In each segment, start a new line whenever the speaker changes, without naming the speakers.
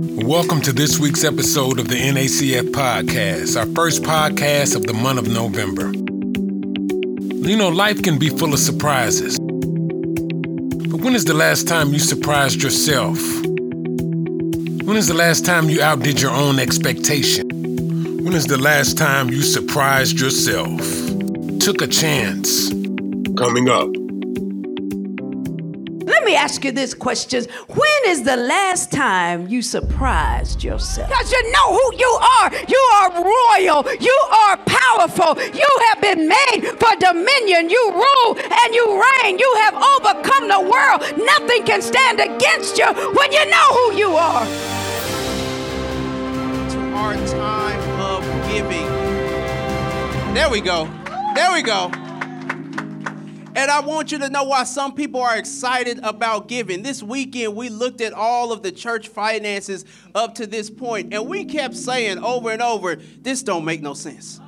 Welcome to this week's episode of the NACF podcast, our first podcast of the month of November. You know, life can be full of surprises. But when is the last time you surprised yourself? When is the last time you outdid your own expectation? When is the last time you surprised yourself? Took a chance. Coming up.
Let me ask you this question. When is the last time you surprised yourself? Because you know who you are. You are royal. You are powerful. You have been made for dominion. You rule and you reign. You have overcome the world. Nothing can stand against you when you know who you are.
To our time of giving. There we go. There we go. And I want you to know why some people are excited about giving. This weekend, we looked at all of the church finances up to this point, and we kept saying over and over, this don't make no sense.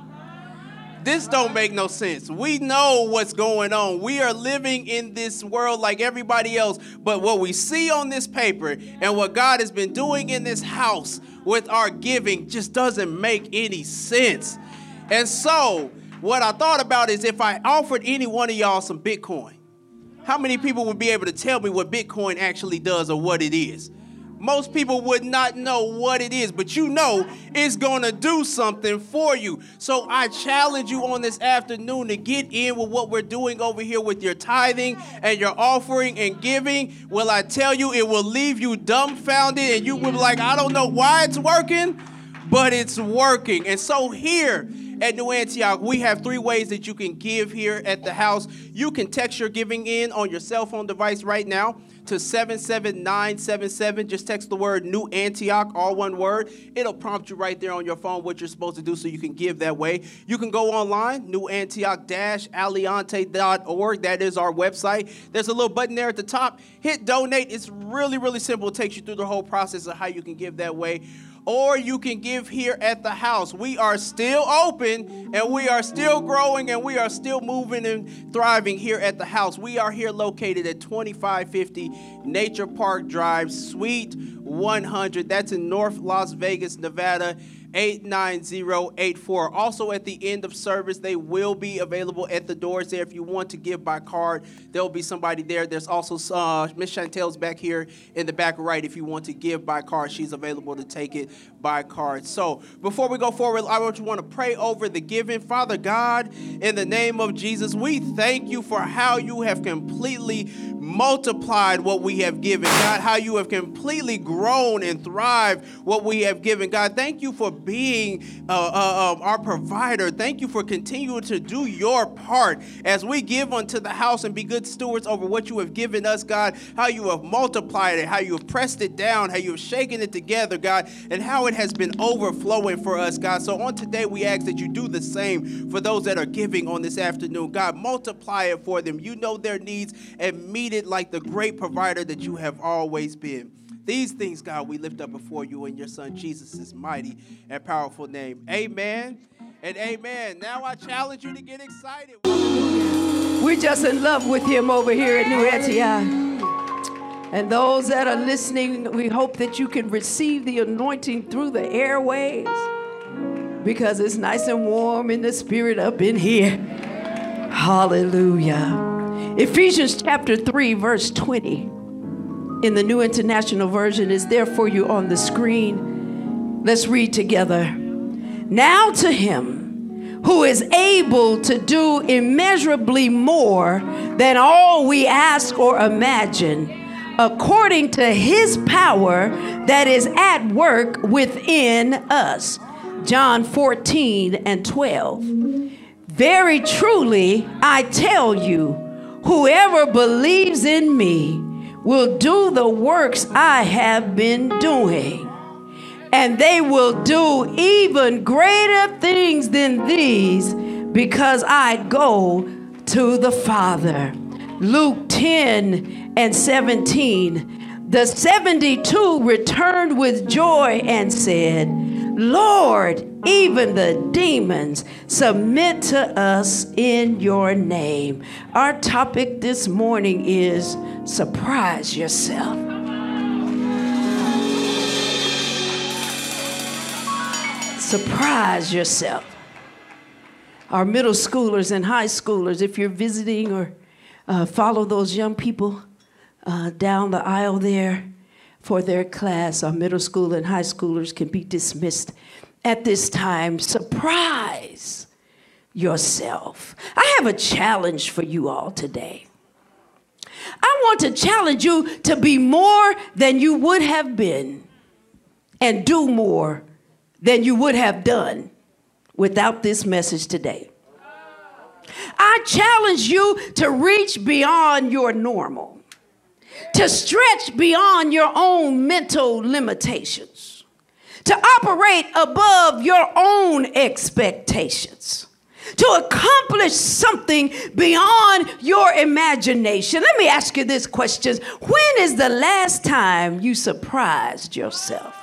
This don't make no sense. We know what's going on. We are living in this world like everybody else, but what we see on this paper and what God has been doing in this house with our giving just doesn't make any sense. And so, what I thought about is if I offered any one of y'all some Bitcoin, how many people would be able to tell me what Bitcoin actually does or what it is? Most people would not know what it is, but you know it's to do something for you. So I challenge you on this afternoon to get in with what we're doing over here with your tithing and your offering and giving. Will I tell you, it will leave you dumbfounded and you will be like, I don't know why it's working, but it's working. And so here, at New Antioch, we have three ways that you can give here at the house. You can text your giving in on your cell phone device right now to 77977. Just text the word New Antioch, all one word. It'll prompt you right there on your phone what you're supposed to do so you can give that way. You can go online, newantioch-aliante.org. That is our website. There's a little button there at the top. Hit donate. It's really, really simple. It takes you through the whole process of how you can give that way or you can give here at the house. We are still open and we are still growing and we are still moving and thriving here at the house. We are here located at 2550 Nature Park Drive, Suite 100. That's in North Las Vegas, Nevada. 89084. Also, at the end of service, they will be available at the doors there. If you want to give by card, there will be somebody there. There's also uh, Miss Chantel's back here in the back right. If you want to give by card, she's available to take it by card. So, before we go forward, I want you want to pray over the giving. Father God, in the name of Jesus, we thank you for how you have completely multiplied what we have given. God, how you have completely grown and thrived what we have given. God, thank you for being uh, uh, um, our provider. Thank you for continuing to do your part as we give unto the house and be good stewards over what you have given us, God. How you have multiplied it, how you have pressed it down, how you have shaken it together, God, and how it has been overflowing for us, God. So on today, we ask that you do the same for those that are giving on this afternoon. God, multiply it for them. You know their needs and meet it like the great provider that you have always been. These things, God, we lift up before you in your Son Jesus' mighty and powerful name. Amen and amen. Now I challenge you to get excited.
We're just in love with him over here at New Antioch. And those that are listening, we hope that you can receive the anointing through the airways because it's nice and warm in the spirit up in here. Hallelujah. Ephesians chapter 3, verse 20 in the New International Version is there for you on the screen. Let's read together. Now to him who is able to do immeasurably more than all we ask or imagine, according to his power that is at work within us. John 14 and 12. Very truly, I tell you, whoever believes in me, will do the works I have been doing. And they will do even greater things than these because I go to the Father. Luke 10 and 17. The 72 returned with joy and said, Lord, even the demons submit to us in your name. Our topic this morning is surprise yourself. Surprise yourself. Our middle schoolers and high schoolers, if you're visiting or uh, follow those young people uh, down the aisle there for their class, our middle school and high schoolers can be dismissed at this time. Surprise yourself. I have a challenge for you all today. I want to challenge you to be more than you would have been and do more than you would have done without this message today. I challenge you to reach beyond your normal, to stretch beyond your own mental limitations, to operate above your own expectations to accomplish something beyond your imagination. Let me ask you this question When is the last time you surprised yourself?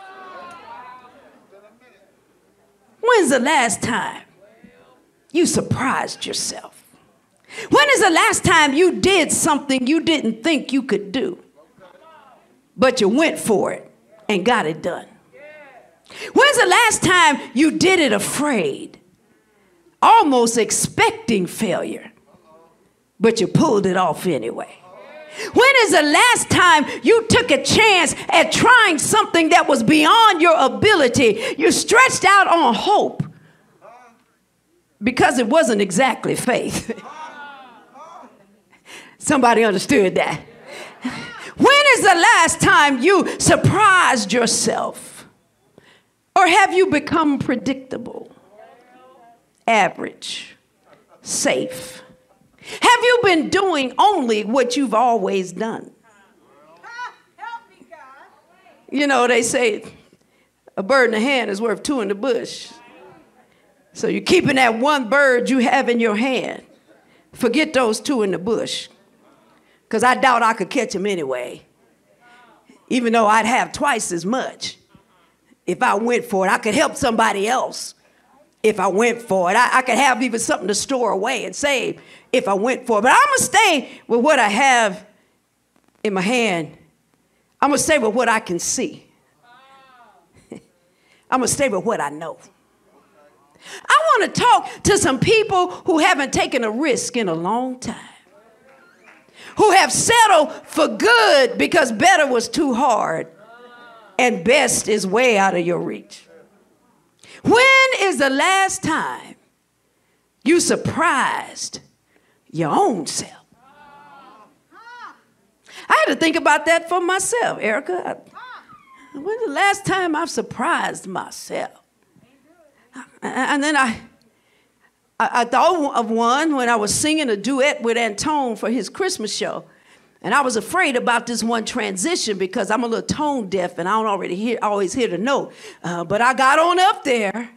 When's the last time you surprised yourself? When is the last time you did something you didn't think you could do, but you went for it and got it done? When's the last time you did it afraid? almost expecting failure, but you pulled it off anyway. When is the last time you took a chance at trying something that was beyond your ability? You stretched out on hope because it wasn't exactly faith. Somebody understood that. When is the last time you surprised yourself? Or have you become predictable? average, safe? Have you been doing only what you've always done? You know, they say a bird in the hand is worth two in the bush. So you're keeping that one bird you have in your hand. Forget those two in the bush. Because I doubt I could catch him anyway. Even though I'd have twice as much. If I went for it, I could help somebody else if I went for it. I, I could have even something to store away and save if I went for it. But I'm going to stay with what I have in my hand. I'm going to stay with what I can see. I'm going to stay with what I know. I want to talk to some people who haven't taken a risk in a long time, who have settled for good because better was too hard and best is way out of your reach. When is the last time you surprised your own self? I had to think about that for myself, Erica. When's the last time I've surprised myself? And then I, I, thought of one when I was singing a duet with Antone for his Christmas show. And I was afraid about this one transition because I'm a little tone deaf and I don't already hear, always hear the note. Uh, but I got on up there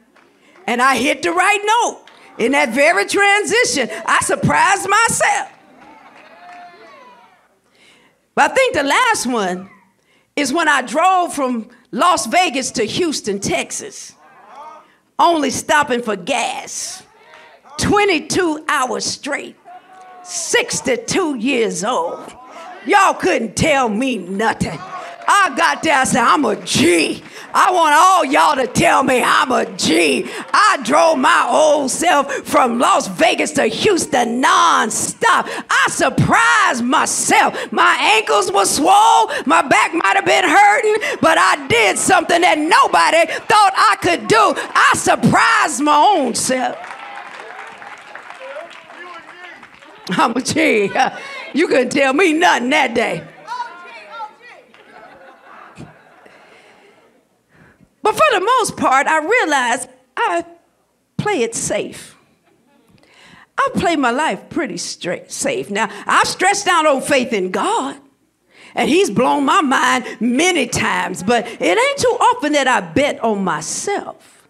and I hit the right note in that very transition. I surprised myself. But I think the last one is when I drove from Las Vegas to Houston, Texas, only stopping for gas. 22 hours straight, 62 years old. Y'all couldn't tell me nothing. I got there, I said, I'm a G. I want all y'all to tell me I'm a G. I drove my old self from Las Vegas to Houston non-stop. I surprised myself. My ankles were swole, my back might have been hurting, but I did something that nobody thought I could do. I surprised my own self. I'm a a G. You couldn't tell me nothing that day. But for the most part, I realized I play it safe. I play my life pretty straight, safe. Now, I've stressed out on faith in God, and He's blown my mind many times, but it ain't too often that I bet on myself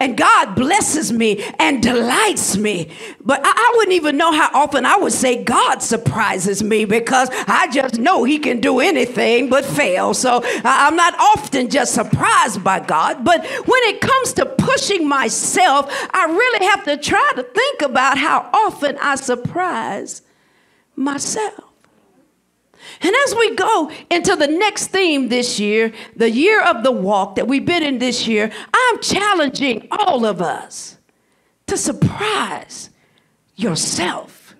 and God blesses me and delights me. But I, I, wouldn't even know how often I would say God surprises me because I just know He can do anything but fail. So I'm not often just surprised by God. But when it comes to pushing myself, I really have to try to think about how often I surprise myself. And as we go into the next theme this year, the year of the walk that we've been in this year, I'm challenging all of us to surprise yourself.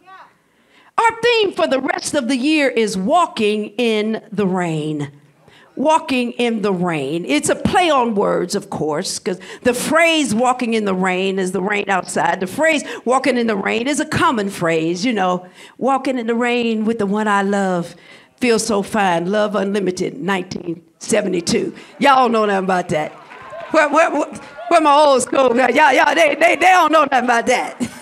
Our theme for the rest of the year is walking in the rain walking in the rain. It's a play on words, of course, because the phrase walking in the rain is the rain outside. The phrase walking in the rain is a common phrase, you know, walking in the rain with the one I love feels so fine. Love Unlimited, 1972. Y'all know nothing about that. Where, where, where, where my old school, y'all, y'all, they, they, they don't know nothing about that.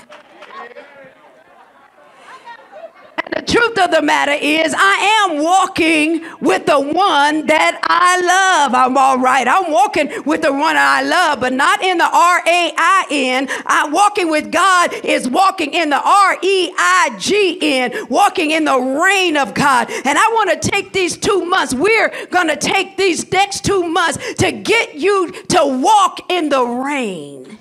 The truth of the matter is, I am walking with the one that I love. I'm all right. I'm walking with the one I love, but not in the R A I N. I'm walking with God is walking in the R E I G N, walking in the reign of God. And I want to take these two months. We're going to take these next two months to get you to walk in the rain.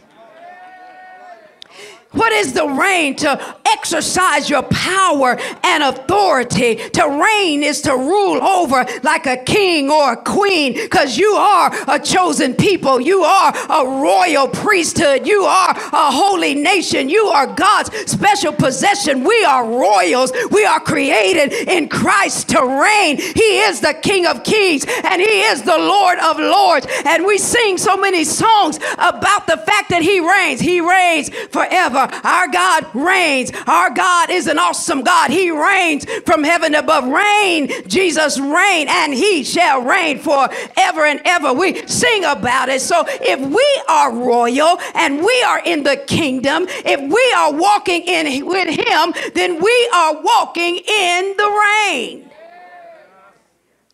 What is the reign? To exercise your power and authority. To reign is to rule over like a king or a queen because you are a chosen people. You are a royal priesthood. You are a holy nation. You are God's special possession. We are royals. We are created in Christ to reign. He is the King of kings and He is the Lord of lords. And we sing so many songs about the fact that He reigns. He reigns forever. Our God reigns. Our God is an awesome God. He reigns from heaven above. Reign, Jesus reign, and he shall reign forever and ever. We sing about it. So if we are royal and we are in the kingdom, if we are walking in with him, then we are walking in the rain.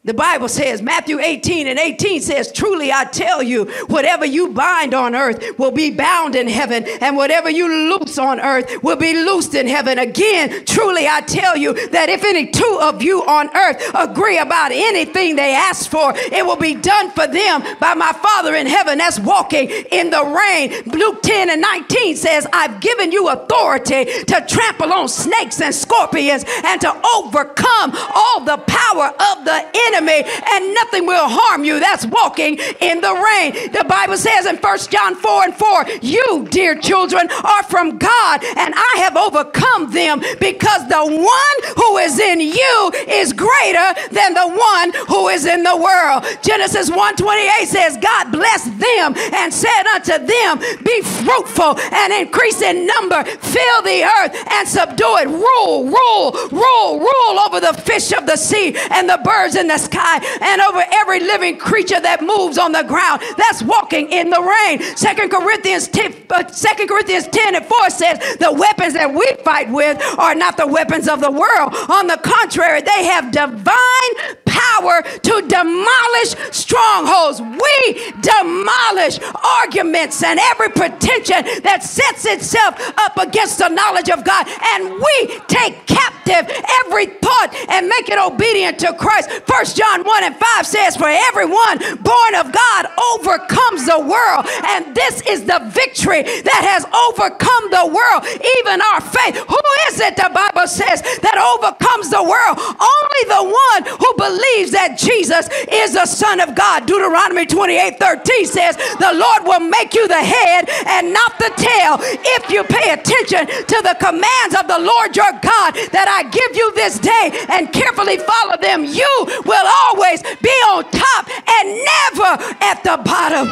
The Bible says, Matthew 18 and 18 says, Truly I tell you, whatever you bind on earth will be bound in heaven, and whatever you loose on earth will be loosed in heaven. Again, truly I tell you that if any two of you on earth agree about anything they ask for, it will be done for them by my Father in heaven that's walking in the rain. Luke 10 and 19 says, I've given you authority to trample on snakes and scorpions and to overcome all the power of the enemy enemy and nothing will harm you. That's walking in the rain. The Bible says in First John 4 and 4, you, dear children, are from God, and I have overcome them because the one who is in you is greater than the one who is in the world. Genesis 1:28 says, God blessed them and said unto them, Be fruitful and increase in number, fill the earth and subdue it. Rule, rule, rule, rule over the fish of the sea and the birds in the sky and over every living creature that moves on the ground. That's walking in the rain. Second Corinthians 10, uh, 2 Corinthians 10 and 4 says the weapons that we fight with are not the weapons of the world. On the contrary, they have divine power to demolish strongholds. We demolish arguments and every pretension that sets itself up against the knowledge of God. And we take captive every thought and make it obedient to Christ. John 1 and 5 says, For everyone born of God overcomes the world. And this is the victory that has overcome the world, even our faith. Who is it, the Bible says, that overcomes the world? Only the one who believes that Jesus is the Son of God. Deuteronomy 28 13 says, The Lord will make you the head and not the tail if you pay attention to the commands of the Lord your God that I give you this day and carefully follow them. You will always be on top and never at the bottom.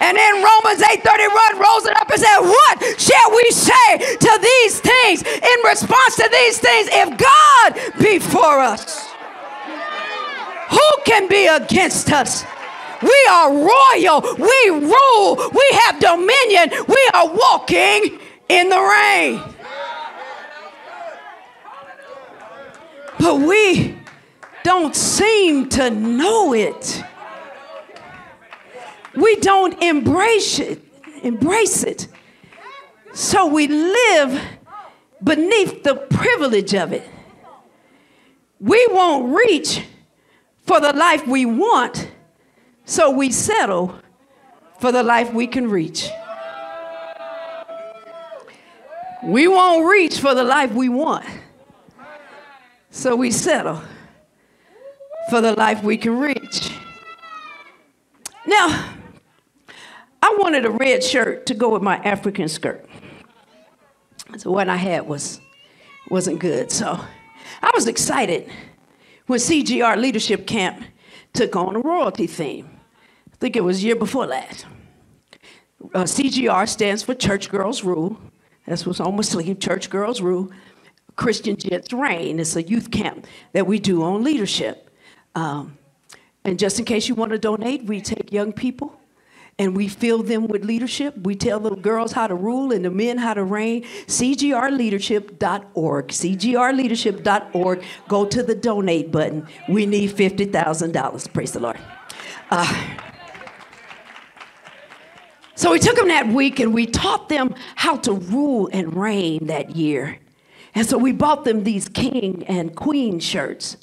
And then Romans 8:31 rolls it up and said, What shall we say to these things in response to these things? If God be for us, who can be against us? We are royal. We rule. We have dominion. We are walking in the rain. But we don't seem to know it. We don't embrace it, embrace it. So we live beneath the privilege of it. We won't reach for the life we want, so we settle for the life we can reach. We won't reach for the life we want, so we settle for the life we can reach. Now, I wanted a red shirt to go with my African skirt. So what I had was wasn't good. So I was excited when CGR Leadership Camp took on a royalty theme. I think it was year before last. Uh, CGR stands for Church Girls Rule. That's what's on my sleeve, Church Girls Rule. Christian Gents Reign. It's a youth camp that we do on leadership. Um, and just in case you want to donate, we take young people and we fill them with leadership. We tell the girls how to rule and the men how to reign. CGRleadership.org. CGRleadership.org. Go to the donate button. We need $50,000. Praise the Lord. Uh, so we took them that week and we taught them how to rule and reign that year. And so we bought them these king and queen shirts.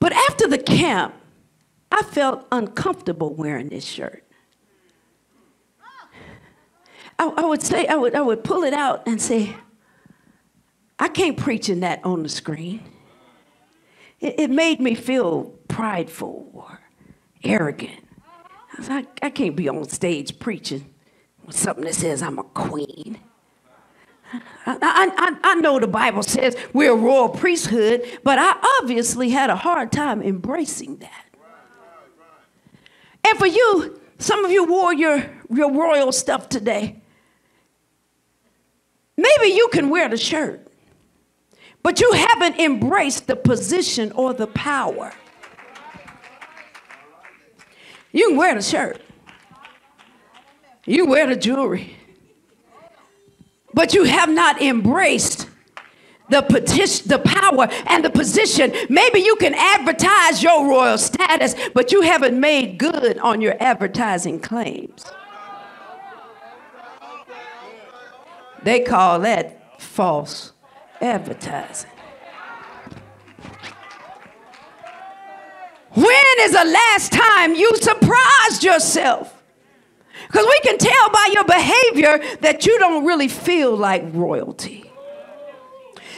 But after the camp, I felt uncomfortable wearing this shirt. I, I, would say, I would, I would pull it out and say, I can't preach in that on the screen. It, it made me feel prideful or arrogant. I, like, I can't be on stage preaching with something that says I'm a queen. I, I, I, know the Bible says we're a royal priesthood, but I obviously had a hard time embracing that. And for you, some of you wore your, your royal stuff today. Maybe you can wear the shirt, but you haven't embraced the position or the power. You can wear the shirt, you wear the jewelry, but you have not embraced the petition, the power and the position. Maybe you can advertise your royal status, but you haven't made good on your advertising claims. They call that false advertising. When is the last time you surprised yourself? Because we can tell by your behavior that you don't really feel like royalty.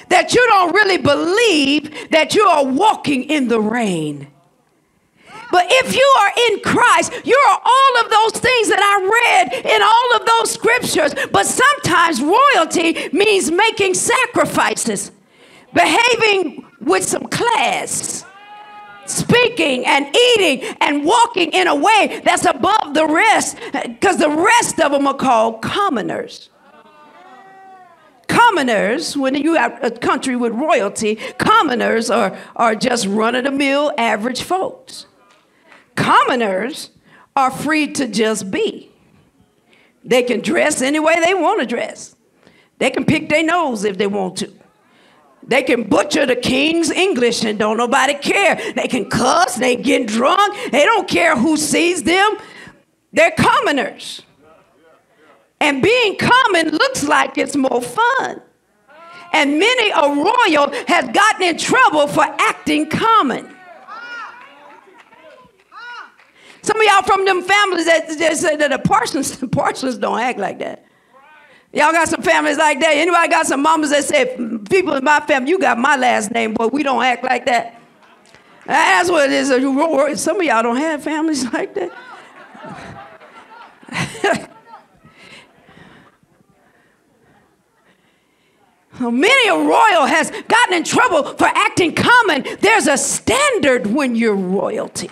That you don't really believe that you are walking in the rain. But if you are in Christ, you're all of those things that I read in all of those scriptures. But sometimes royalty means making sacrifices, behaving with some class, speaking and eating and walking in a way that's above the rest, because the rest of them are called commoners commoners, when you have a country with royalty, commoners are, are just run of the mill average folks. Commoners are free to just be. They can dress any way they want to dress. They can pick their nose if they want to. They can butcher the king's English and don't nobody care. They can cuss, they get drunk, they don't care who sees them. They're commoners. And being common looks like it's more fun. And many a royal has gotten in trouble for acting common. Some of y'all from them families that, that that the Parsons, the Parsons don't act like that. Y'all got some families like that. Anybody got some mamas that say, people in my family, you got my last name, but we don't act like that. That's what it is. Some of y'all don't have families like that. Many a royal has gotten in trouble for acting common. There's a standard when you're royalty.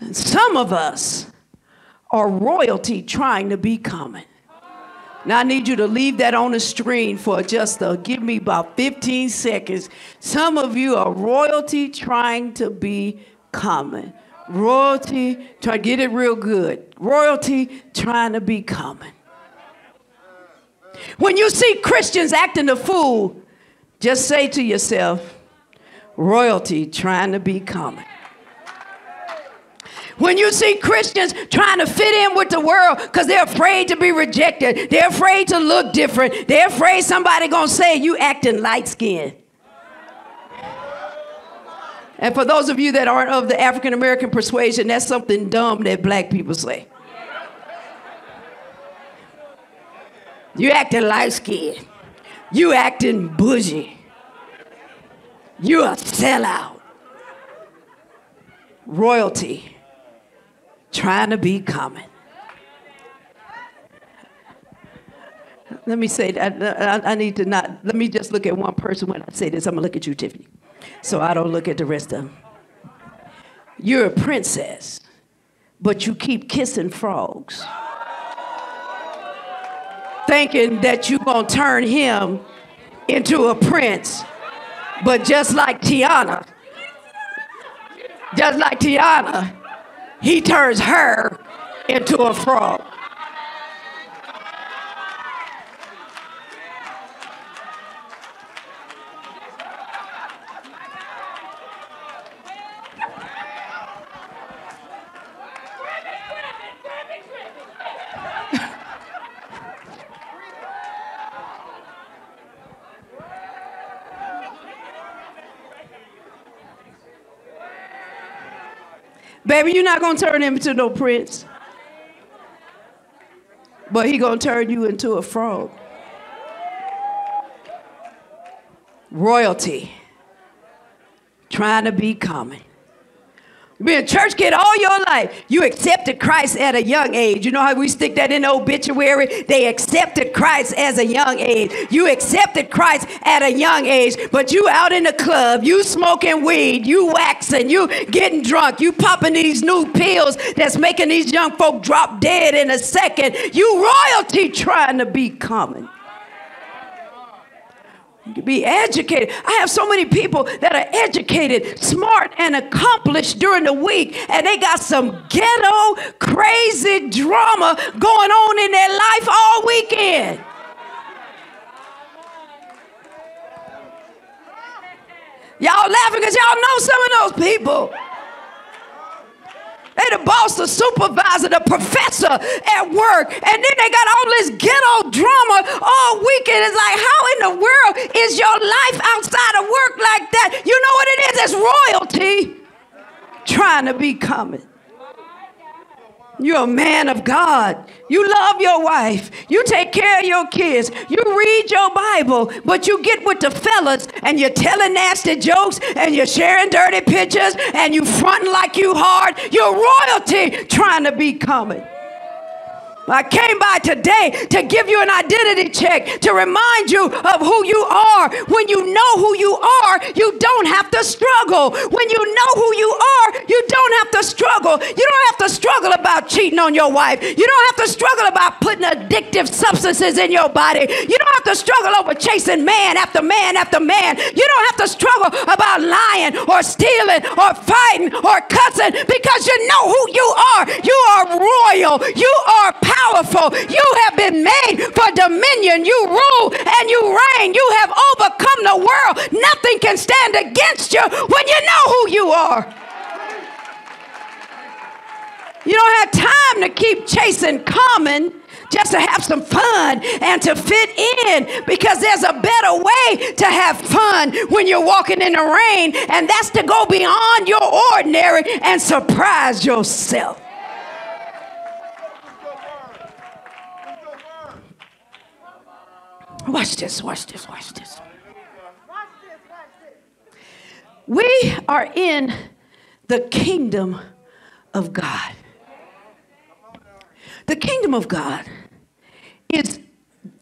And some of us are royalty trying to be common. Now I need you to leave that on the screen for just a, give me about 15 seconds. Some of you are royalty trying to be common. Royalty, try to get it real good. Royalty trying to be common. When you see Christians acting a fool, just say to yourself, royalty trying to be common. When you see Christians trying to fit in with the world because they're afraid to be rejected, they're afraid to look different, they're afraid somebody gonna say you acting light skinned. And for those of you that aren't of the African American persuasion, that's something dumb that black people say. You acting light skinned. You acting bougie. You a sellout. royalty trying to be common. Let me say that. I, I, need to not, let me just look at one person when I say this. I'm going to look at you, Tiffany, so I don't look at the rest of them. You're a princess, but you keep kissing frogs, thinking that you're going to turn him into a prince. But just like Tiana, just like Tiana, he turns her into a frog. Baby, you're not gonna turn him into no prince. But he gonna turn you into a frog. Royalty. Trying to be common. You've been a church kid all your life. You accepted Christ at a young age. You know how we stick that in the obituary? They accepted Christ as a young age. You accepted Christ at a young age, but you out in the club, you smoking weed, you waxing, you getting drunk, you popping these new pills that's making these young folk drop dead in a second. You royalty trying to be common be educated. I have so many people that are educated, smart, and accomplished during the week, and they got some ghetto, crazy drama going on in their life all weekend. Y'all laughing because y'all know some of those people. They the boss, the supervisor, the professor at work. And then they got all this ghetto drama all weekend. It's like, how in the world is your life outside of work like that? You know what it is? It's royalty trying to be coming. You're a man of God. You love your wife. You take care of your kids. You read your Bible, but you get with the fellas and you're telling nasty jokes and you're sharing dirty pictures and you fronting like you hard. You're royalty trying to be coming. I came by today to give you an identity check to remind you of who you are. When you know who you are, you don't have to struggle. When you know who you are, you don't have to struggle. You don't have to struggle about cheating on your wife. You don't have to struggle about putting addictive substances in your body. You don't have to struggle over chasing man after man after man. You don't have to struggle about lying or stealing or fighting or cussing because you know who you are. You are royal. You are powerful powerful. You have been made for dominion. You rule and you reign. You have overcome the world. Nothing can stand against you when you know who you are. You don't have time to keep chasing common just to have some fun and to fit in because there's a better way to have fun when you're walking in the rain, and that's to go beyond your ordinary and surprise yourself. Watch this, watch this, watch this. We are in the kingdom of God. The kingdom of God is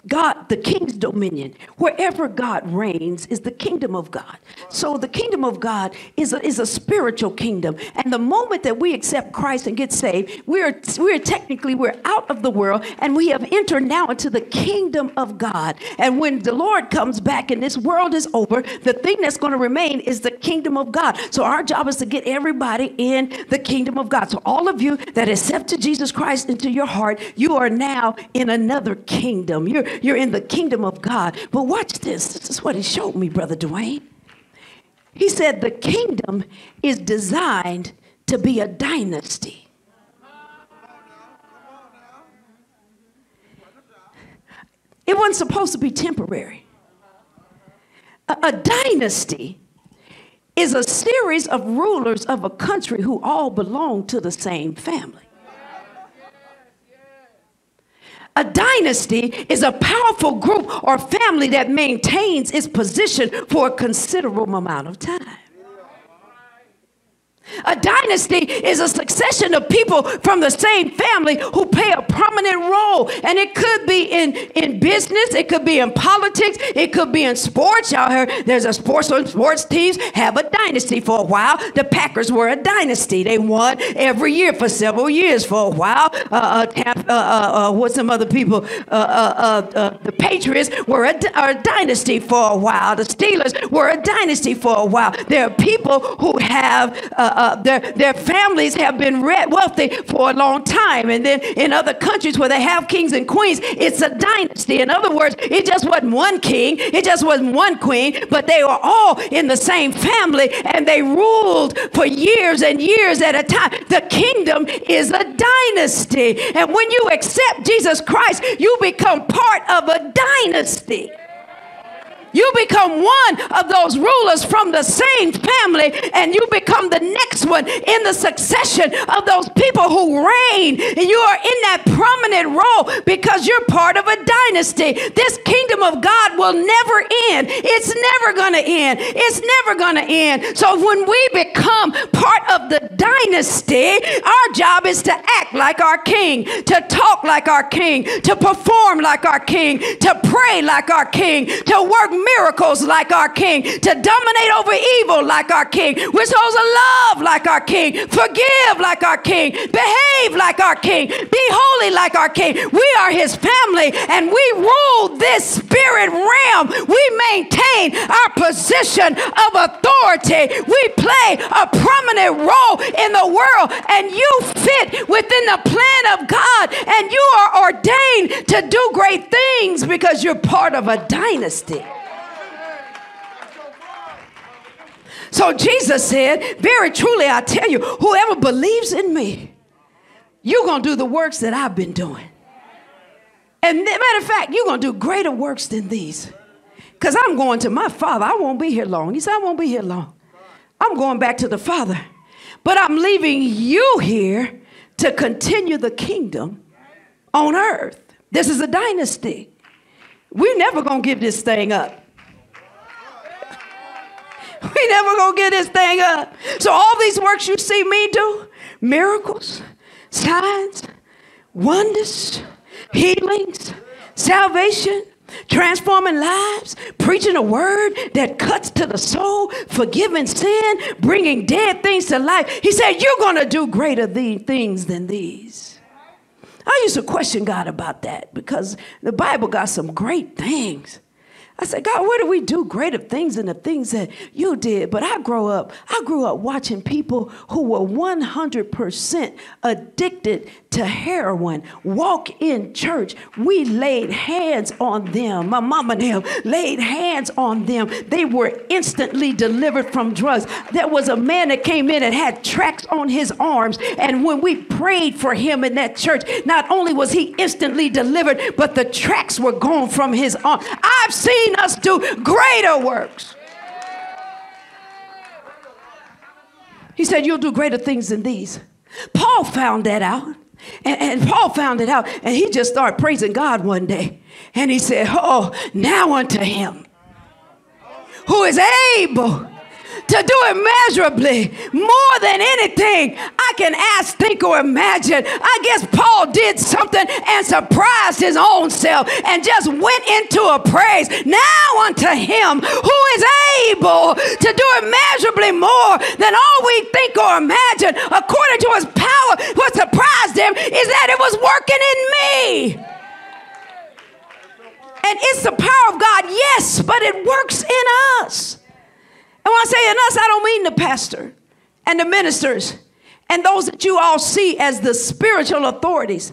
God, the king's dominion, wherever God reigns, is the kingdom of God. So the kingdom of God is a, is a spiritual kingdom. And the moment that we accept Christ and get saved, we're, we're technically, we're out of the world and we have entered now into the kingdom of God. And when the Lord comes back and this world is over, the thing that's going to remain is the kingdom of God. So our job is to get everybody in the kingdom of God. So all of you that accepted Jesus Christ into your heart, you are now in another kingdom. You're you're in the kingdom of God. But watch this. This is what he showed me, Brother Dwayne. He said the kingdom is designed to be a dynasty. It wasn't supposed to be temporary. A, a, dynasty is a series of rulers of a country who all belong to the same family. A dynasty is a powerful group or family that maintains its position for a considerable amount of time. A dynasty is a succession of people from the same family who play a prominent role. And it could be in, in business, it could be in politics, it could be in sports. Y'all heard there's a sports sports teams have a dynasty for a while. The Packers were a dynasty. They won every year for several years for a while. Uh, uh, uh, uh, uh what's some other people? Uh, the Patriots were a, a dynasty for a while. The Steelers were a dynasty for a while. There are people who have uh, their, their families have been wealthy for a long time. And then in other countries where they have kings and queens, it's a dynasty. In other words, it just wasn't one king, it just wasn't one queen, but they were all in the same family and they ruled for years and years at a time. The kingdom is a dynasty. And when you accept Jesus Christ, you become part of a dynasty. You become one of those rulers from the same family, and you become the next one in the succession of those people who reign. And you are in that prominent role because you're part of a dynasty. This kingdom of God will never end. It's never going to end. It's never going to end. So when we become part of the dynasty, our job is to act like our king, to talk like our king, to perform like our king, to pray like our king, to work miracles like our King, to dominate over evil like our King. We're supposed to love like our King, forgive like our King, behave like our King, be holy like our King. We are His family and we rule this spirit realm. We maintain our position of authority. We play a prominent role in the world and you fit within the plan of God and you are ordained to do great things because you're part of a dynasty. So Jesus said, Very truly, I tell you, whoever believes in me, you're going to do the works that I've been doing. And matter of fact, you're going to do greater works than these. Because I'm going to my Father. I won't be here long. He said, I won't be here long. I'm going back to the Father. But I'm leaving you here to continue the kingdom on earth. This is a dynasty. We're never going to give this thing up. We never gonna get this thing up. So all these works you see me do, miracles, signs, wonders, healings, salvation, transforming lives, preaching a word that cuts to the soul, forgiving sin, bringing dead things to life. He said, You're going to do greater things than these. I used to question God about that because the Bible got some great things. I said, God, where do we do greater things than the things that you did? But I grew up, I grew up watching people who were 100% addicted to heroin walk in church. We laid hands on them. My mama and them laid hands on them. They were instantly delivered from drugs. There was a man that came in and had tracks on his arms. And when we prayed for him in that church, not only was he instantly delivered, but the tracks were gone from his arm. I've seen seen us do greater works. He said, You'll do greater things than these. Paul found that out. And, and, Paul found it out. And he just started praising God one day. And he said, Oh, now unto him who is able to do immeasurably more than anything I can ask, think, or imagine. I guess Paul did something and surprised his own self and just went into a praise. Now unto him who is able to do immeasurably more than all we think or imagine, according to his power, what surprised him is that it was working in me. And it's the power of God, yes, but it works in us. And when I say in us, I don't mean the pastor and the ministers and those that you all see as the spiritual authorities.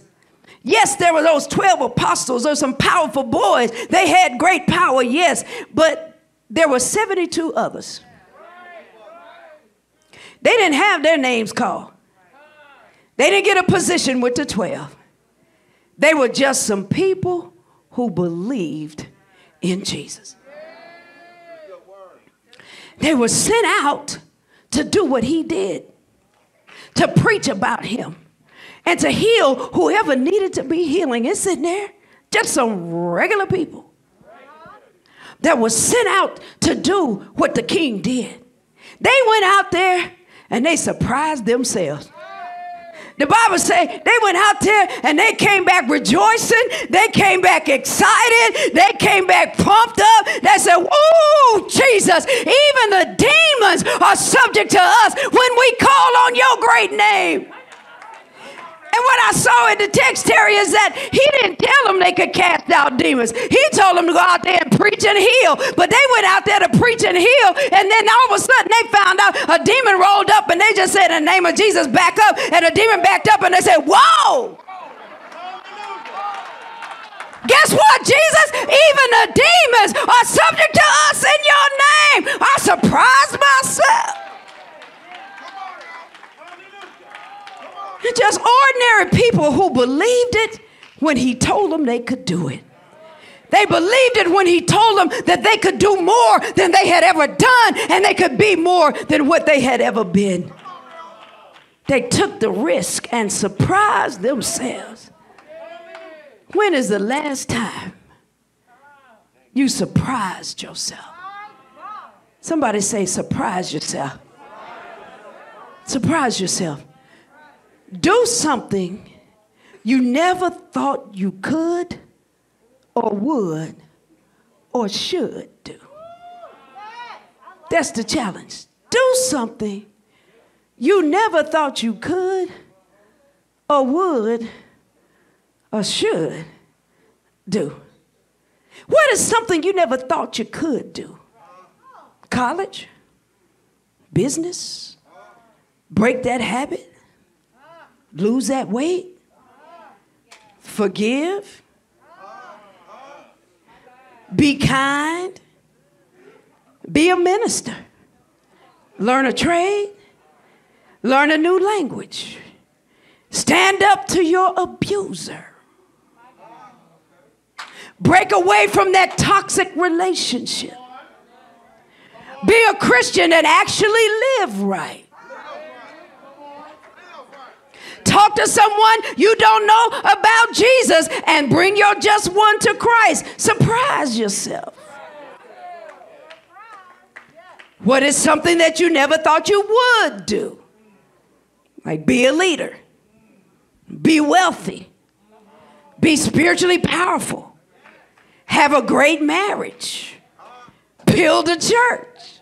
Yes, there were those 12 apostles, those some powerful boys. They had great power, yes, but there were 72 others. They didn't have their names called. They didn't get a position with the 12. They were just some people who believed in Jesus. They were sent out to do what he did, to preach about him, and to heal whoever needed to be healing. It's in there. Just some regular people that were sent out to do what the king did. They went out there and they surprised themselves. The Bible say they went out there and they came back rejoicing. They came back excited. They came back pumped up. They said, "Ooh, Jesus! Even the demons are subject to us when we call on your great name." And what I saw in the text, Terry, is that he didn't tell them they could cast out demons. He told them to go out there and preach and heal. But they went out there to preach and heal. And then all of a sudden they found out a demon rolled up and they just said, in the name of Jesus, back up. And the demon backed up and they said, Whoa! Guess what, Jesus? Even the demons are subject to us in your name. I surprised myself. Just ordinary people who believed it when he told them they could do it. They believed it when he told them that they could do more than they had ever done and they could be more than what they had ever been. They took the risk and surprised themselves. When is the last time you surprised yourself? Somebody say, surprise yourself. Surprise yourself do something you never thought you could or would or should do. That's the challenge. Do something you never thought you could or would or should do. What is something you never thought you could do? College? Business? Break that habit? Lose that weight, forgive, be kind, be a minister, learn a trade, learn a new language, stand up to your abuser. Break away from that toxic relationship. Be a Christian and actually live right. Talk to someone you don't know about Jesus and bring your just one to Christ. Surprise yourself. What is something that you never thought you would do? Like be a leader, be wealthy, be spiritually powerful, have a great marriage, build a church,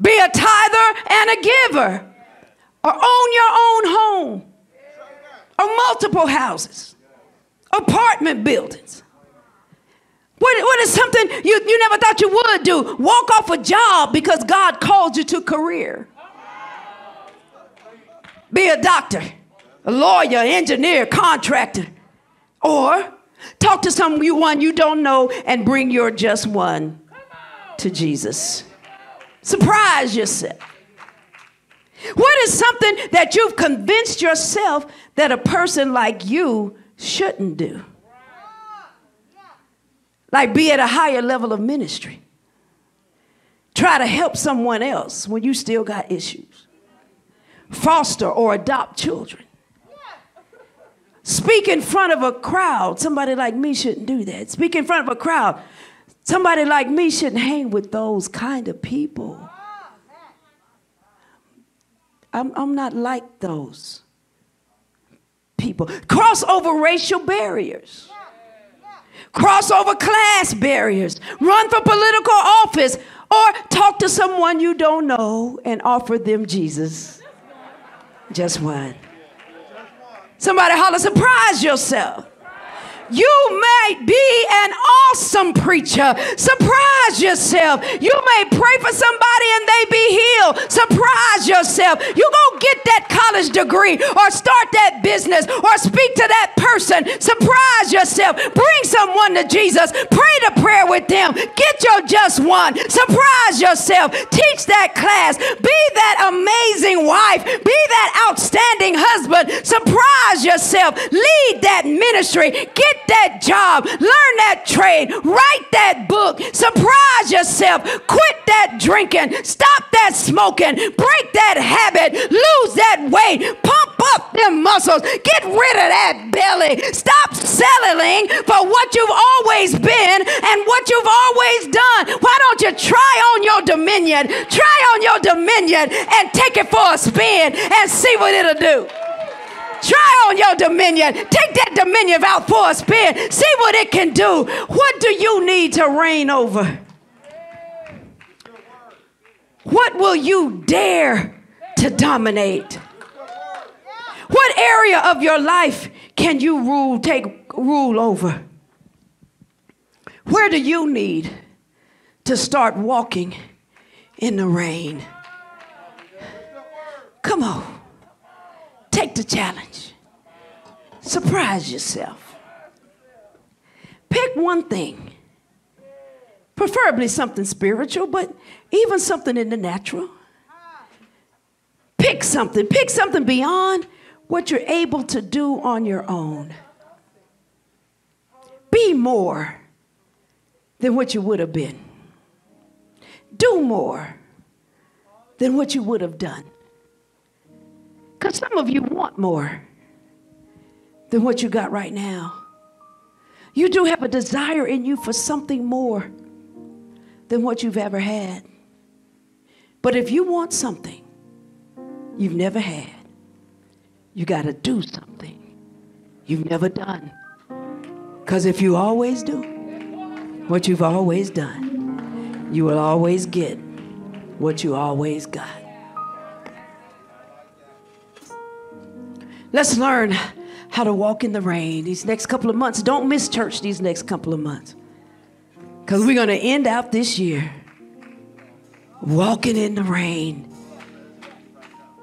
be a tither and a giver, or own your own home or multiple houses, apartment buildings. What, what is something you, you never thought you would do? Walk off a job because God called you to career. Be a doctor, a lawyer, engineer, contractor. Or talk to someone you don't know and bring your just one to Jesus. Surprise yourself. What is something that you've convinced yourself that a person like you shouldn't do? Like be at a higher level of ministry. Try to help someone else when you still got issues. Foster or adopt children. Speak in front of a crowd. Somebody like me shouldn't do that. Speak in front of a crowd. Somebody like me shouldn't hang with those kind of people. I'm, I'm not like those people. Cross over racial barriers, cross over class barriers, run for political office, or talk to someone you don't know and offer them Jesus. Just one. Somebody holler, surprise yourself. You may be an awesome preacher. Surprise yourself. You may pray for somebody and they be healed. Surprise yourself. You go get that college degree or start that business or speak to that person. Surprise yourself. Bring someone to Jesus. Pray the prayer with them. Get your just one. Surprise yourself. Teach that class. Be that amazing wife. Be that outstanding husband. Surprise yourself. Lead that ministry. Get that job, learn that trade, write that book, surprise yourself, quit that drinking, stop that smoking, break that habit, lose that weight, pump up them muscles. Get rid of that belly. Stop settling for what you've always been and what you've always done. Why don't you try on your dominion? Try on your dominion and take it for a spin and see what it'll do. Try on your dominion. Take that dominion out for a spin. See what it can do. What do you need to reign over? What will you dare to dominate? What area of your life can you rule, take rule over? Where do you need to start walking in the reign? Come on. Take the challenge. Surprise yourself. Pick one thing, preferably something spiritual, but even something in the natural. Pick something, pick something beyond what you're able to do on your own. Be more than what you would have been. Do more than what you would have done. Because some of you want more than what you got right now. You do have a desire in you for something more than what you've ever had. But if you want something you've never had, you got to do something you've never done. Because if you always do what you've always done, you will always get what you always got. Let's learn how to walk in the reign these next couple of months. Don't miss church these next couple of months. Because we're going to end out this year walking in the reign.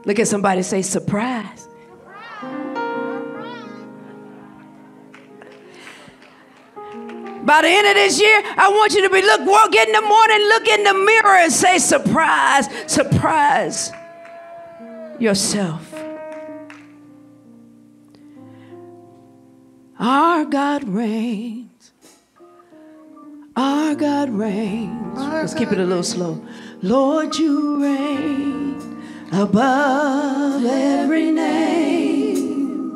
Look at somebody say, surprise. By the end of this year, I want you to be look, walk in the morning, look in the mirror and say, surprise, surprise yourself. Our God reigns. Our God reigns. Let's keep it a little slow. Lord, you reign above every name.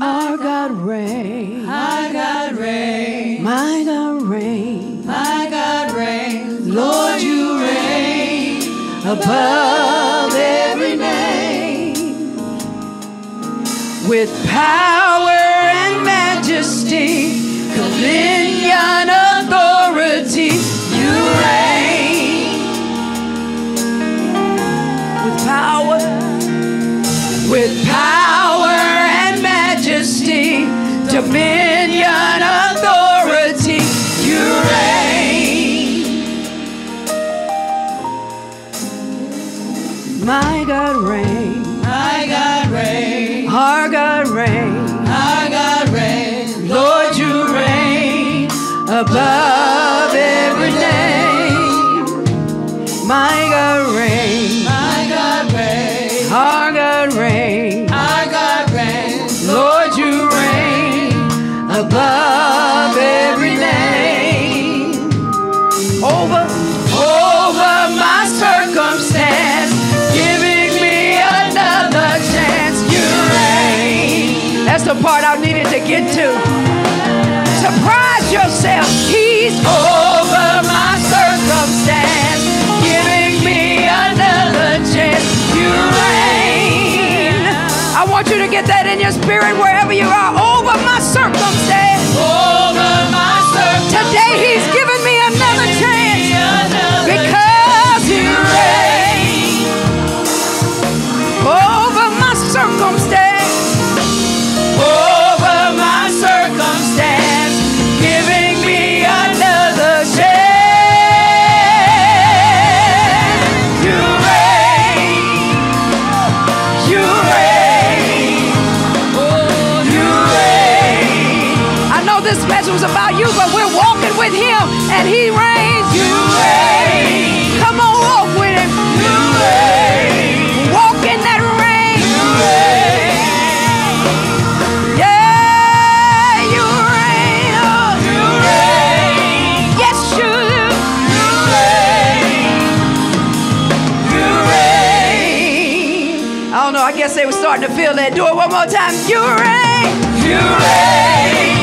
Our God reigns.
Our God reigns.
My God reigns.
My God reigns. Lord, you reign
above every name. With power Reigns.
My God reigns.
Our God reigns.
Our God reigns.
Lord, you reign above every name. My are. Was about you, but we're walking with him and he reigns. You reign. Come on, walk with him. You reign. Walk in that reign. You reign. Yeah, you reign. Oh, you reign. Yes, you do. You reign. You reign. I don't know. I guess they were starting to feel that. Do it one more time. You reign.
You reign.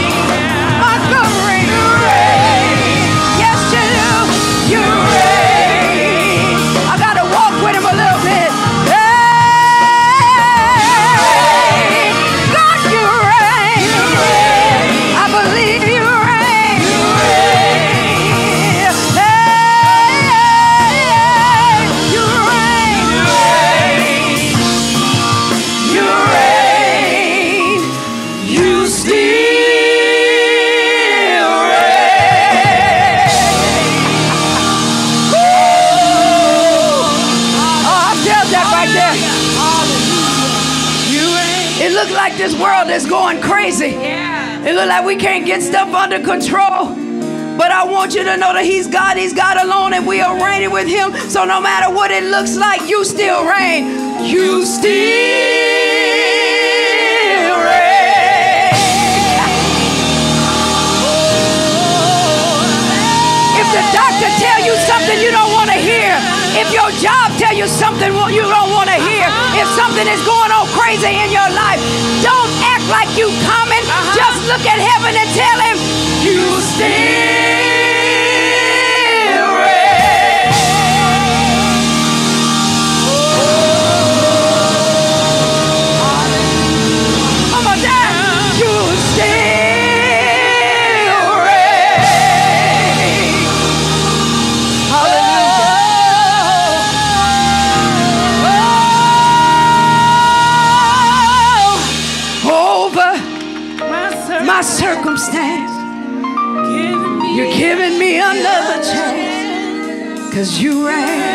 Is going crazy. It looked like we can't get stuff under control. But I want you to know that He's God, He's God alone, and we are reigning with Him. So no matter what it looks like, you still reign. You still reign. If the doctor tell you something you don't want to hear, if your job tell you something you don't want to hear, if something is going on crazy in your life, don't like you coming. Uh-huh. Just look at heaven and tell him, you still Cause you reign.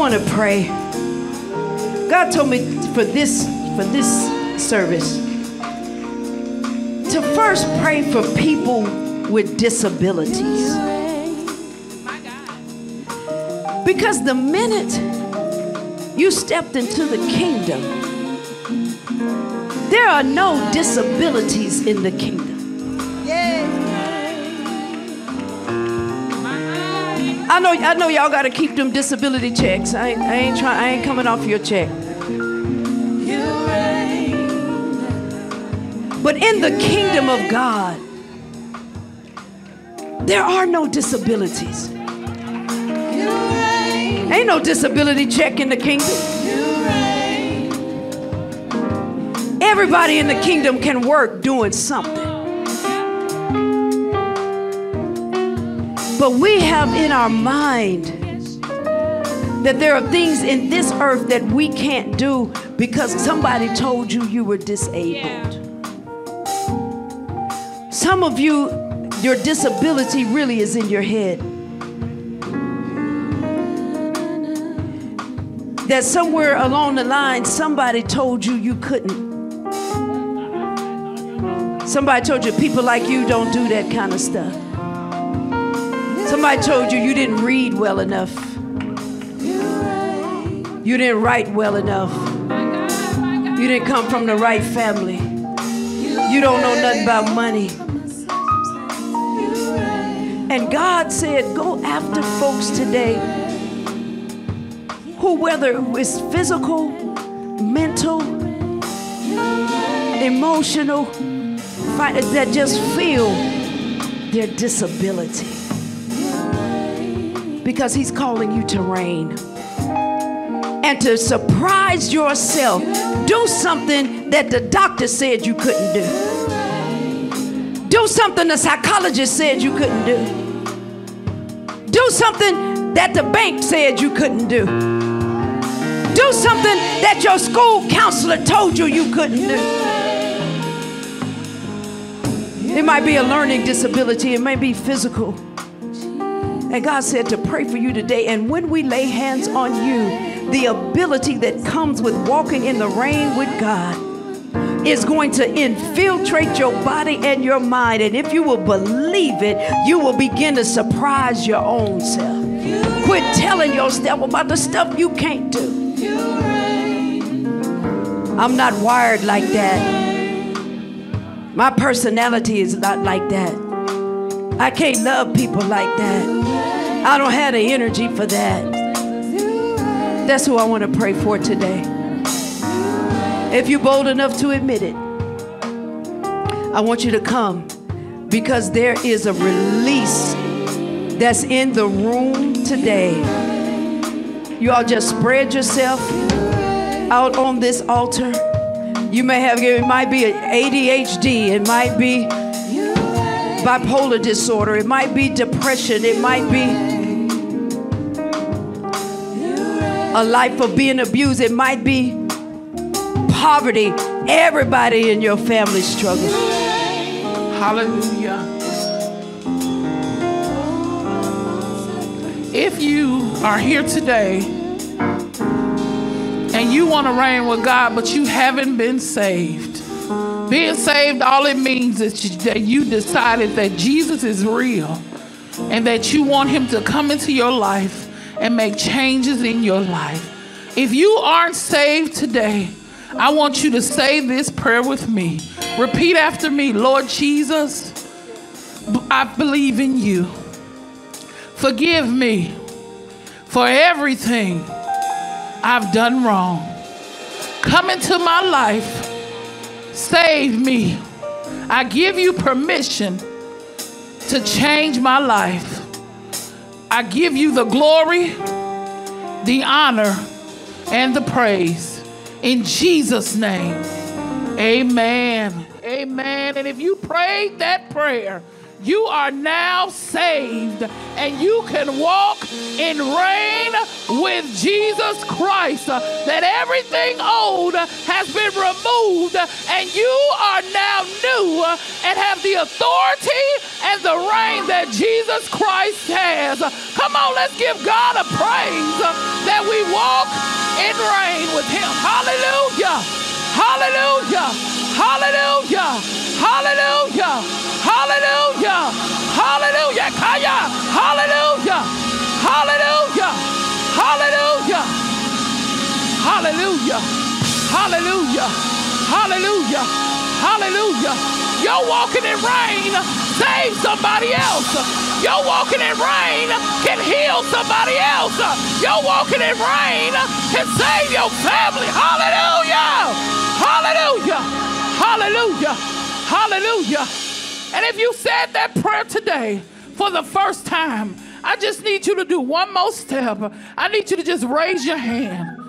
Want to pray. God told me for this for this service to first pray for people with disabilities. Because the minute you stepped into the kingdom, there are no disabilities in the kingdom. I know, I know y'all got to keep them disability checks. I I ain't trying. I ain't coming off your check. But in the kingdom of God, there are no disabilities. Ain't no disability check in the kingdom. Everybody in the kingdom can work doing something. But we have in our mind that there are things in this earth that we can't do because somebody told you you were disabled. Some of you, your disability really is in your head. That somewhere along the line, somebody told you you couldn't. Somebody told you people like you don't do that kind of stuff. Somebody told you you didn't read well enough. You didn't write well enough. You didn't come from the right family. You don't know nothing about money. And God said, go after folks today who, whether it's physical, mental, emotional, that just feel their disability. Because He's calling you to reign and to surprise yourself. Do something that the doctor said you couldn't do. Do something the psychologist said you couldn't do. Do something that the bank said you couldn't do. Do something that your school counselor told you you couldn't do. It might be a learning disability, it may be physical. And God said to pray for you today. And when we lay hands on you, the ability that comes with walking in the reign with God, is going to infiltrate your body and your mind. And if you will believe it, you will begin to surprise your own self. Quit telling yourself about the stuff you can't do. I'm not wired like that. My personality is not like that. I can't love people like that. I don't have the energy for that. That's who I want to pray for today. If you're bold enough to admit it, I want you to come because there is a release that's in the room today. You all just spread yourself out on this altar. You may have, it might be ADHD, it might be bipolar disorder, it might be depression, it might be a life of being abused, it might be poverty. Everybody in your family struggles.
Hallelujah. If you are here today and you want to reign with God, but you haven't been saved, being saved, all it means is that you decided that Jesus is real and that you want Him to come into your life and make changes in your life. If you aren't saved today, I want you to say this prayer with me. Repeat after me Lord Jesus, I believe in you. Forgive me for everything I've done wrong. Come into my life. Save me. I give you permission to change my life. I give you the glory, the honor, and the praise. In Jesus' name, amen. Amen. And if you prayed that prayer, you are now saved and you can walk in reign with Jesus Christ. Uh, that everything old has been removed and you are now new uh, and have the authority and the reign that Jesus Christ has. Come on, let's give God a praise uh, that we walk in reign with Him. Hallelujah! Hallelujah! Hallelujah! Hallelujah! Hallelujah! Hallelujah! Kaya! Hallelujah! Hallelujah! Hallelujah! Hallelujah! Hallelujah! Hallelujah! Hallelujah! You're walking in reign. Save somebody else. You're walking in reign. Can heal somebody else. You're walking in reign. Can save your family. Hallelujah! Hallelujah! Hallelujah! Hallelujah! And if you said that prayer today for the first time, I just need you to do one more step. I need you to just raise your hand.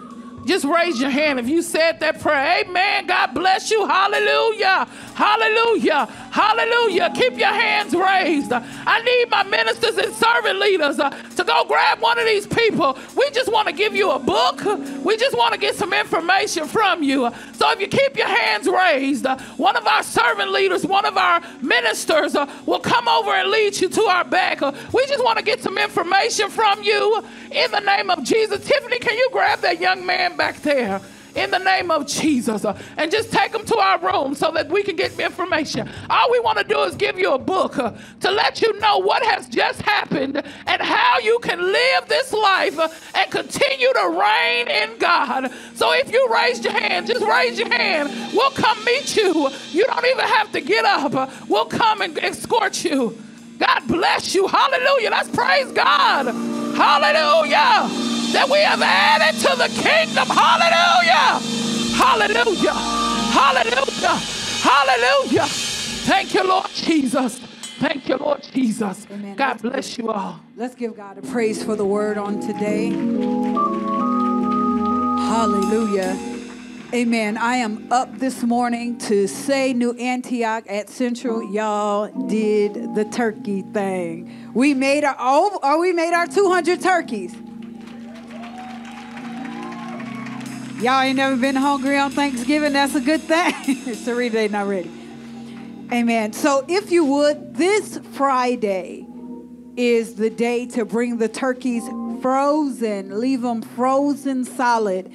Just raise your hand if you said that prayer. Amen. God bless you. Hallelujah. Hallelujah. Hallelujah. Keep your hands raised. I need my ministers and servant leaders uh, to go grab one of these people. We just want to give you a book. We just want to get some information from you. So if you keep your hands raised, uh, one of our servant leaders, one of our ministers uh, will come over and lead you to our back. Uh, we just want to get some information from you in the name of Jesus. Tiffany, can you grab that young man back there? in the name of Jesus uh, and just take them to our room so that we can get information. All we want to do is give you a book uh, to let you know what has just happened and how you can live this life uh, and continue to reign in God. So if you raise your hand, just raise your hand. We'll come meet you. You don't even have to get up. We'll come and escort you. God bless you. Hallelujah. Let's praise God. Hallelujah that we have added to the kingdom. Hallelujah! Hallelujah! Hallelujah! Hallelujah! Thank you, Lord Jesus. Thank you, Lord Jesus. Amen. God bless you all.
Let's give God a praise for the word on today. Hallelujah. Amen. I am up this morning to say New Antioch at Central. Y'all did the turkey thing. We made our oh, oh we made our 200 turkeys. Y'all ain't never been hungry on Thanksgiving. That's a good thing. Sarita, they not ready. Amen. So if you would, this Friday is the day to bring the turkeys frozen. Leave them frozen solid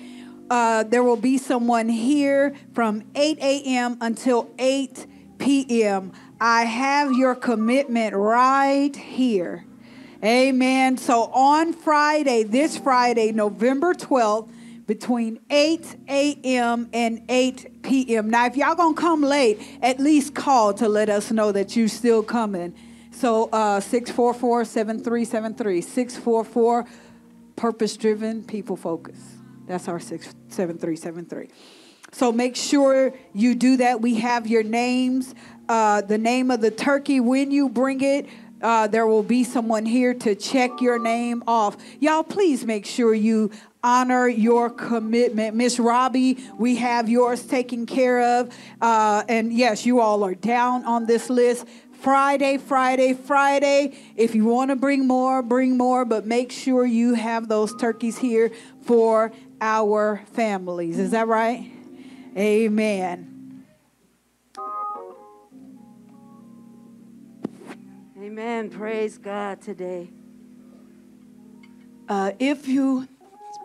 Uh, there will be someone here from 8 a.m. until 8 p.m. I have your commitment right here. Amen. So on Friday, this Friday, November 12th, between 8 a.m. and 8 p.m. Now, if y'all gonna come late, at least call to let us know that you still coming. So uh, 644-7373, 644 purpose driven, people focus. That's our 67373. So make sure you do that. We have your names, uh, the name of the turkey when you bring it. Uh, there will be someone here to check your name off. Y'all, please make sure you honor your commitment. Miss Robbie, we have yours taken care of. Uh, and yes, you all are down on this list. Friday, Friday, Friday. If you want to bring more, bring more, but make sure you have those turkeys here for our families. Is that right? Amen.
Amen. Praise God today. Uh, if you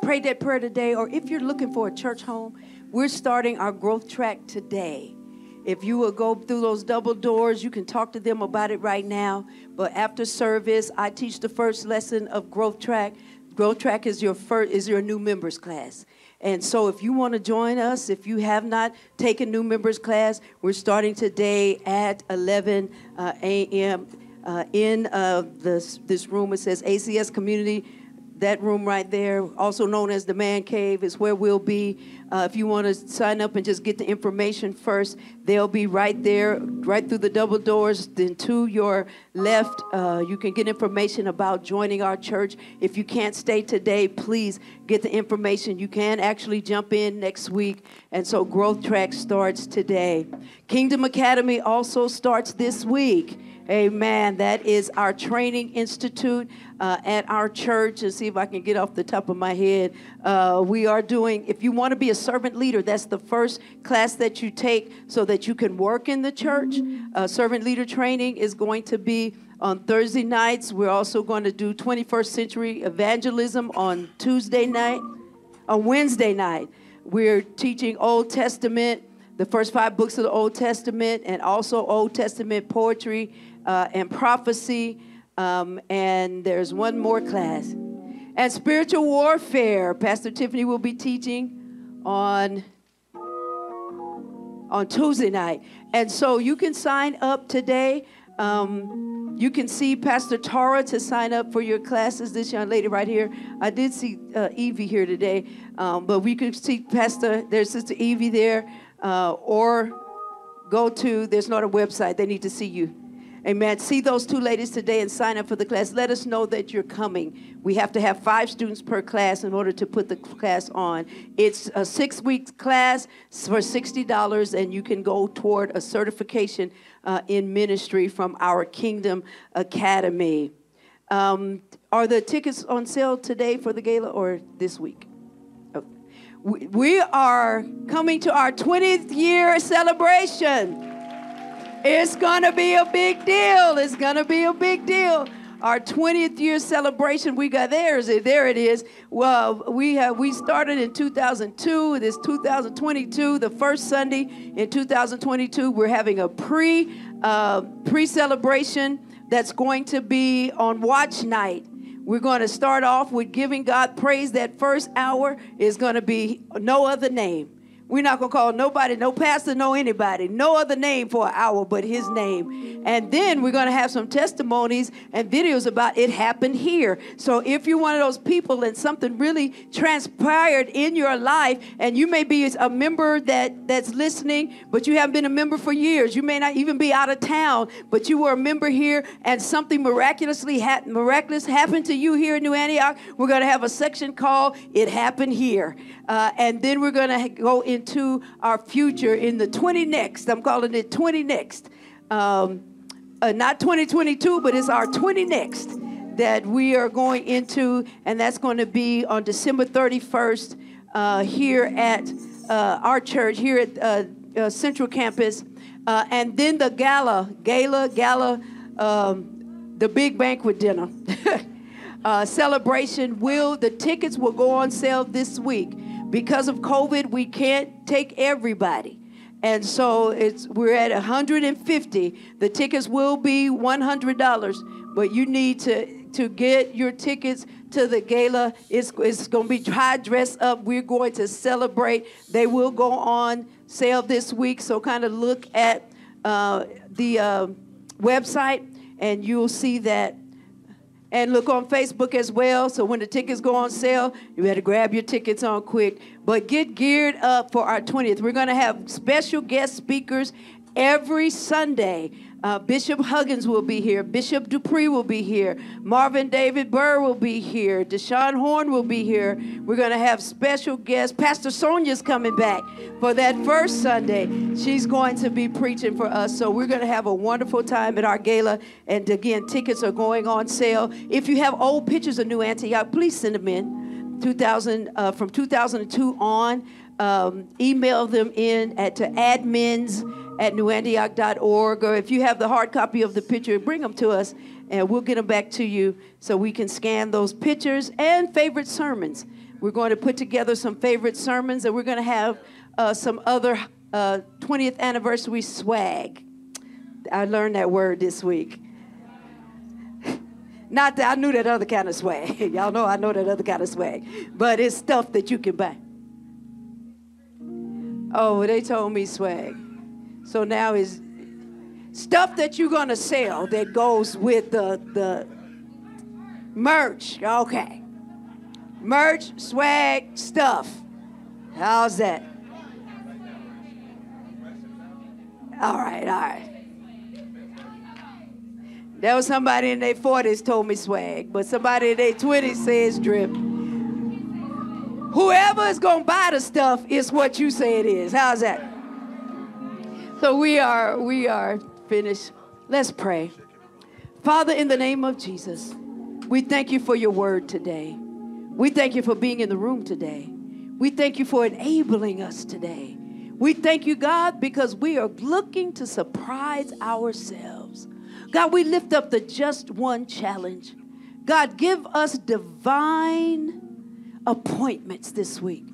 prayed that prayer today, or if you're looking for a church home, we're starting our growth track today. If you will go through those double doors, you can talk to them about it right now. But after service, I teach the first lesson of growth track. Growth track is your first is your new members class. And so if you want to join us, if you have not taken new members class, we're starting today at 11 uh, a.m. Uh, in uh, this, this room. It says ACS Community that room right there, also known as the man cave, is where we'll be. Uh, if you want to sign up and just get the information first, they'll be right there, right through the double doors. Then to your left, uh, you can get information about joining our church. If you can't stay today, please get the information. You can actually jump in next week. And so Growth Track starts today. Kingdom Academy also starts this week. Amen. That is our training institute uh, at our church. And see if I can get off the top of my head. Uh, we are doing, if you want to be a servant leader, that's the first class that you take so that you can work in the church. Uh, servant leader training is going to be on Thursday nights. We're also going to do 21st century evangelism on Tuesday night, on Wednesday night. We're teaching Old Testament, the first five books of the Old Testament, and also Old Testament poetry uh, and prophecy. Um, and there's one more class. And spiritual warfare. Pastor Tiffany will be teaching on on Tuesday night. And so you can sign up today. Um, you can see Pastor Tara to sign up for your classes. This young lady right here. I did see uh, Evie here today, um, but we could see Pastor. There's Sister Evie there, uh, or go to. There's not a website. They need to see you. Amen. See those two ladies today and sign up for the class. Let us know that you're coming. We have to have five students per class in order to put the class on. It's a six week class for $60, and you can go toward a certification uh, in ministry from our Kingdom Academy. Um, are the tickets on sale today for the gala or this week? Oh. We are coming to our 20th year celebration. It's going to be a big deal. It's going to be a big deal. Our 20th year celebration, we got there. There it is. Well, we have we started in 2002. It is 2022, the first Sunday in 2022. We're having a pre uh, pre celebration that's going to be on watch night. We're going to start off with giving God praise. That first hour is going to be no other name. We're not going to call nobody, no pastor, no anybody, no other name for an hour but his name. And then we're going to have some testimonies and videos about it happened here. So if you're one of those people and something really transpired in your life, and you may be a member that, that's listening, but you haven't been a member for years, you may not even be out of town, but you were a member here and something miraculously ha- miraculous happened to you here in New Antioch, we're going to have a section called It Happened Here. Uh, and then we're going to go in into our future in the 20 next. I'm calling it 20 next. Um, uh, not 2022, but it's our 20 next that we are going into, and that's going to be on December 31st uh, here at uh, our church, here at uh, uh, Central Campus. Uh, and then the gala, gala, gala, um, the big banquet dinner. celebration will, the tickets will go on sale this week. Because of COVID, we can't take everybody. And so it's we're at 150. The tickets will be $100, but you need to to get your tickets to the gala. It's, it's going to be dry dress up. We're going to celebrate. They will go on sale this week. So kind of look at uh, the uh, website and you'll see that and look on Facebook as well. So when the tickets go on sale, you better grab your tickets on quick. But get geared up for our 20th. We're going to have special guest speakers every Sunday. Uh, Bishop Huggins will be here. Bishop Dupree will be here. Marvin David Burr will be here. Deshaun Horn will be here. We're going to have special guests. Pastor Sonia's coming back for that first Sunday. She's going to be preaching for us. So we're going to have a wonderful time at our gala. And again, tickets are going on sale. If you have old pictures of New Antioch, please send them in. 2000 uh, from 2002 on. Um, email them in at to admins at newantioch.org, or if you have the hard copy of the picture, bring them to us and we'll get them back to you so we can scan those pictures and favorite sermons. We're going to put together some favorite sermons and we're going to have uh, some other uh, 20th anniversary swag. I learned that word this week. Not that I knew that other kind of swag. Y'all know I know that other kind of swag. But it's stuff that you can buy. Oh, they told me swag. So now is stuff that you're gonna sell that goes with the the merch. Okay. Merch, swag, stuff. How's that? All right, all right. There was somebody in their 40s told me swag, but somebody in their 20s says drip. Whoever is gonna buy the stuff is what you say it is. How's that? So we are we are finished. Let's pray. Father, in the name of Jesus, we thank you for your word today. We thank you for being in the room today. We thank you for enabling us today. We thank you, God, because we are looking to surprise ourselves. God, we lift up the just one challenge. God, give us divine appointments this week.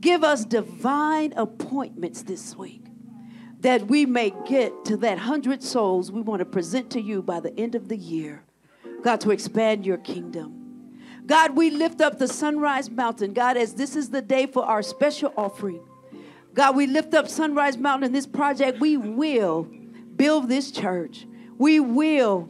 Give us divine appointments this week that we may get to that hundred souls we want to present to you by the end of the year. God, to expand your kingdom. God, we lift up the Sunrise Mountain. God, as this is the day for our special offering. God, we lift up Sunrise Mountain in this project. We will build this church. We will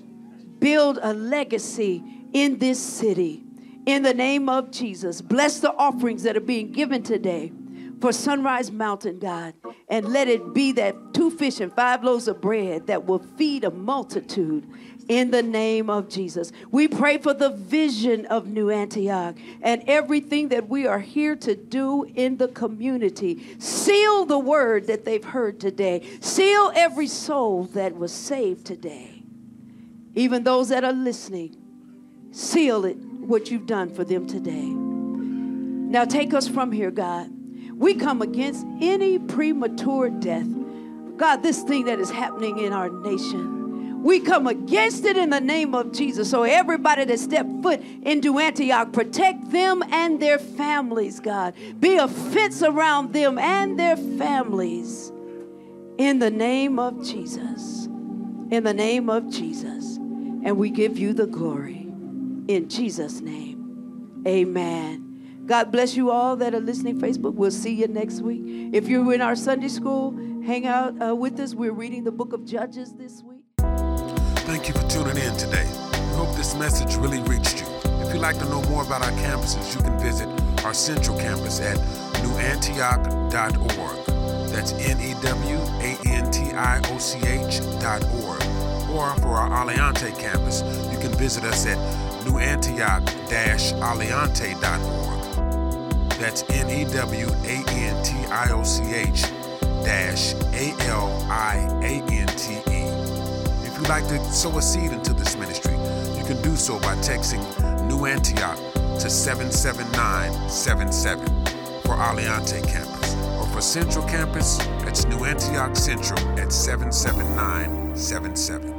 build a legacy in this city. In the name of Jesus, bless the offerings that are being given today for Sunrise Mountain, God. And let it be that two fish and five loaves of bread that will feed a multitude in the name of Jesus. We pray for the vision of New Antioch and everything that we are here to do in the community. Seal the word that they've heard today, seal every soul that was saved today. Even those that are listening, seal it, what you've done for them today. Now take us from here, God. We come against any premature death. God, this thing that is happening in our nation, we come against it in the name of Jesus. So, everybody that stepped foot into Antioch, protect them and their families, God. Be a fence around them and their families in the name of Jesus. In the name of Jesus. And we give you the glory. In Jesus' name, amen. God bless you all that are listening Facebook. We'll see you next week. If you're in our Sunday school, hang out uh, with us. We're reading the book of Judges this week.
Thank you for tuning in today. We hope this message really reached you. If you'd like to know more about our campuses, you can visit our central campus at newantioch.org. That's N E W A N T I O C H dot org. Or for our Aliante campus, you can visit us at newantioch-aliante.org. That's N E W A N T I O C H dash A L I A N T E. If you'd like to sow a seed into this ministry, you can do so by texting New Antioch to 77977 for Aliante campus. Or for Central campus, that's New Antioch Central at 77977.